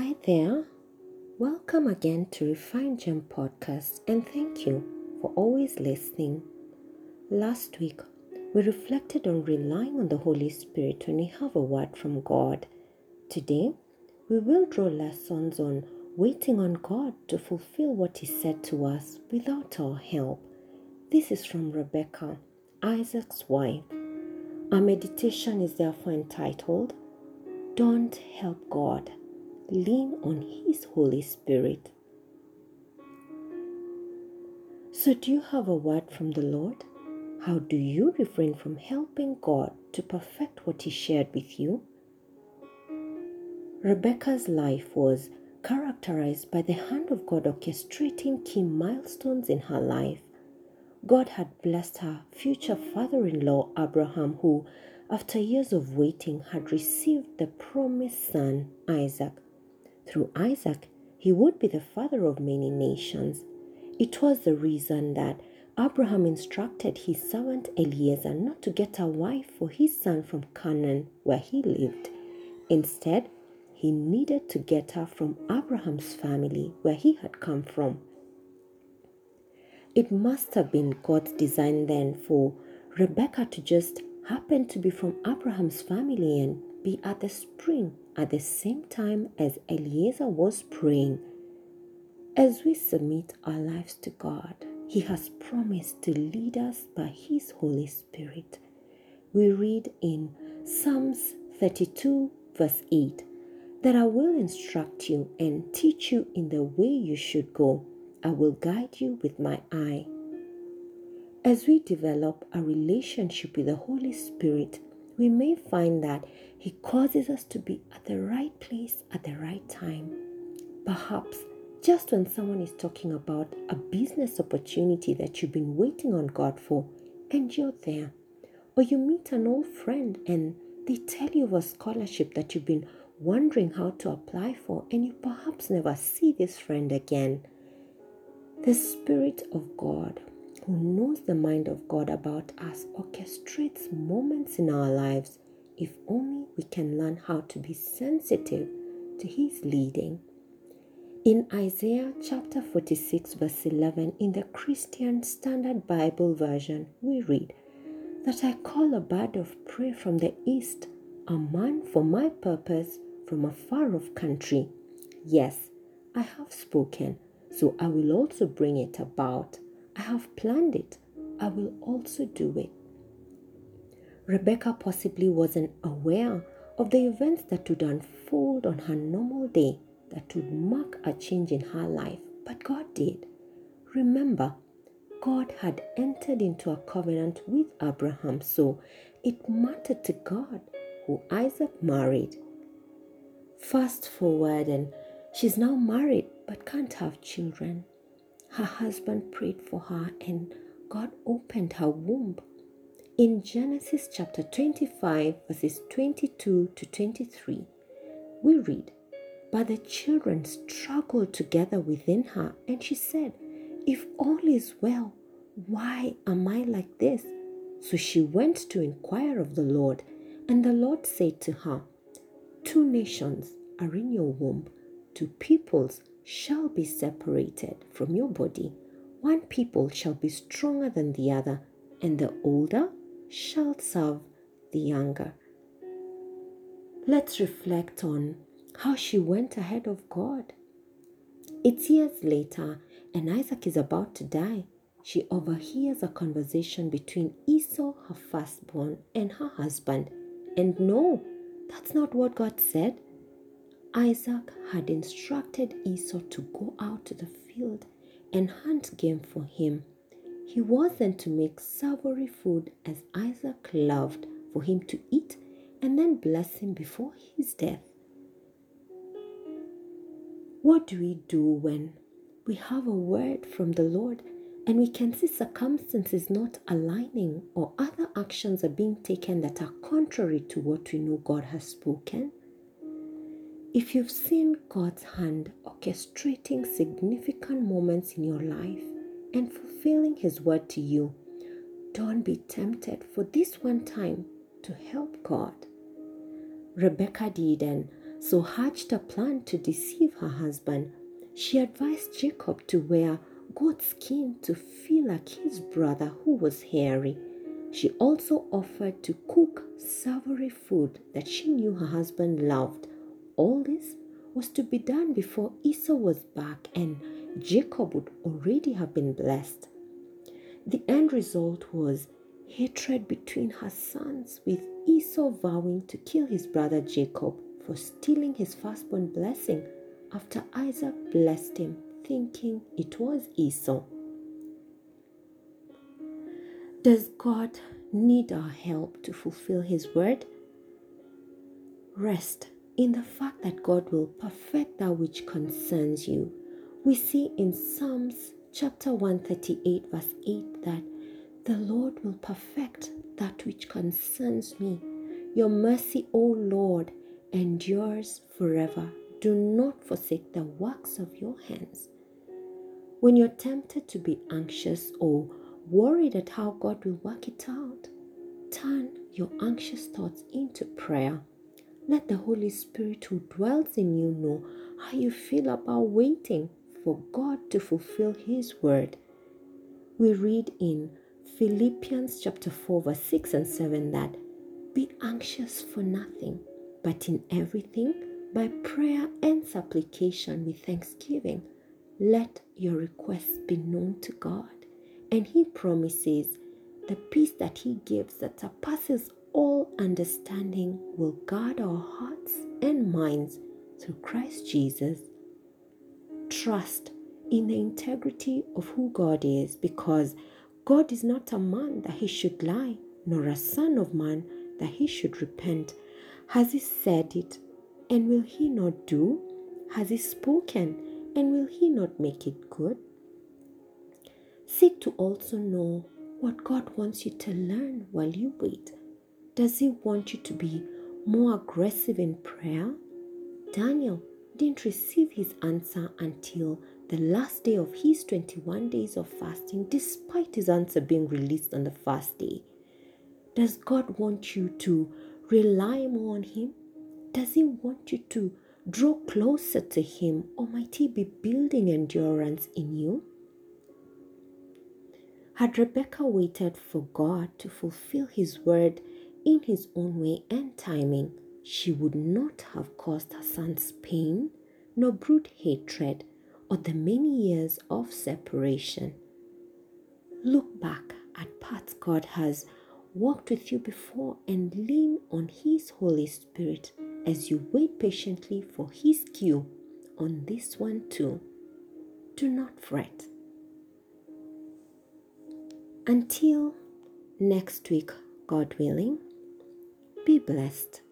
Hi there. Welcome again to Refine Gem Podcast and thank you for always listening. Last week, we reflected on relying on the Holy Spirit when we have a word from God. Today, we will draw lessons on waiting on God to fulfill what He said to us without our help. This is from Rebecca, Isaac's wife. Our meditation is therefore entitled, Don't Help God lean on His Holy Spirit. So, do you have a word from the Lord? How do you refrain from helping God to perfect what He shared with you? Rebecca's life was characterized by the hand of God orchestrating key milestones in her life. God had blessed her future father in law, Abraham, who, after years of waiting, had received the promised son, Isaac. Through Isaac, he would be the father of many nations. It was the reason that Abraham instructed his servant Eliezer not to get a wife for his son from Canaan, where he lived. Instead, he needed to get her from Abraham's family, where he had come from. It must have been God's design then for Rebecca to just happen to be from Abraham's family and be at the spring at the same time as Eliezer was praying. As we submit our lives to God, He has promised to lead us by His Holy Spirit. We read in Psalms 32, verse 8, that I will instruct you and teach you in the way you should go. I will guide you with my eye. As we develop a relationship with the Holy Spirit, we may find that He causes us to be at the right place at the right time. Perhaps just when someone is talking about a business opportunity that you've been waiting on God for and you're there. Or you meet an old friend and they tell you of a scholarship that you've been wondering how to apply for and you perhaps never see this friend again. The Spirit of God who knows the mind of God about us orchestrates moments in our lives if only we can learn how to be sensitive to His leading. In Isaiah chapter 46, verse 11, in the Christian Standard Bible Version, we read, That I call a bird of prey from the east, a man for my purpose from a far off country. Yes, I have spoken, so I will also bring it about. I have planned it. I will also do it. Rebecca possibly wasn't aware of the events that would unfold on her normal day that would mark a change in her life, but God did. Remember, God had entered into a covenant with Abraham, so it mattered to God who Isaac married. Fast forward, and she's now married but can't have children. Her husband prayed for her, and God opened her womb. In Genesis chapter 25, verses 22 to 23, we read, But the children struggled together within her, and she said, If all is well, why am I like this? So she went to inquire of the Lord, and the Lord said to her, Two nations are in your womb, two peoples shall be separated from your body. One people shall be stronger than the other, and the older shall serve the younger. Let's reflect on how she went ahead of God. It's years later, and Isaac is about to die. She overhears a conversation between Esau, her firstborn, and her husband. And no, that's not what God said. Isaac had instructed Esau to go out to the field and hunt game for him. He was then to make savory food as Isaac loved for him to eat and then bless him before his death. What do we do when we have a word from the Lord and we can see circumstances not aligning or other actions are being taken that are contrary to what we know God has spoken? If you've seen God's hand orchestrating significant moments in your life and fulfilling His word to you, don't be tempted for this one time to help God. Rebecca did, and so hatched a plan to deceive her husband. She advised Jacob to wear goat skin to feel like his brother who was hairy. She also offered to cook savory food that she knew her husband loved. All this was to be done before Esau was back and Jacob would already have been blessed. The end result was hatred between her sons, with Esau vowing to kill his brother Jacob for stealing his firstborn blessing after Isaac blessed him, thinking it was Esau. Does God need our help to fulfill His word? Rest in the fact that God will perfect that which concerns you. We see in Psalms chapter 138, verse 8, that the Lord will perfect that which concerns me. Your mercy, O Lord, endures forever. Do not forsake the works of your hands. When you're tempted to be anxious or worried at how God will work it out, turn your anxious thoughts into prayer. Let the Holy Spirit who dwells in you know how you feel about waiting for God to fulfill His word. We read in Philippians chapter 4, verse 6 and 7 that be anxious for nothing, but in everything, by prayer and supplication with thanksgiving, let your requests be known to God. And He promises the peace that He gives that surpasses understanding will guard our hearts and minds through Christ Jesus trust in the integrity of who God is because God is not a man that he should lie, nor a son of man that he should repent. Has he said it, and will he not do? Has he spoken, and will he not make it good? Seek to also know what God wants you to learn while you wait. Does he want you to be more aggressive in prayer? Daniel didn't receive his answer until the last day of his 21 days of fasting, despite his answer being released on the first day. Does God want you to rely more on Him? Does He want you to draw closer to Him, or might He be building endurance in you? Had Rebecca waited for God to fulfill His word in His own way and timing, she would not have caused her sons pain, nor brewed hatred, or the many years of separation. Look back at paths God has walked with you before and lean on His Holy Spirit as you wait patiently for His cue on this one too. Do not fret. Until next week, God willing, be blessed.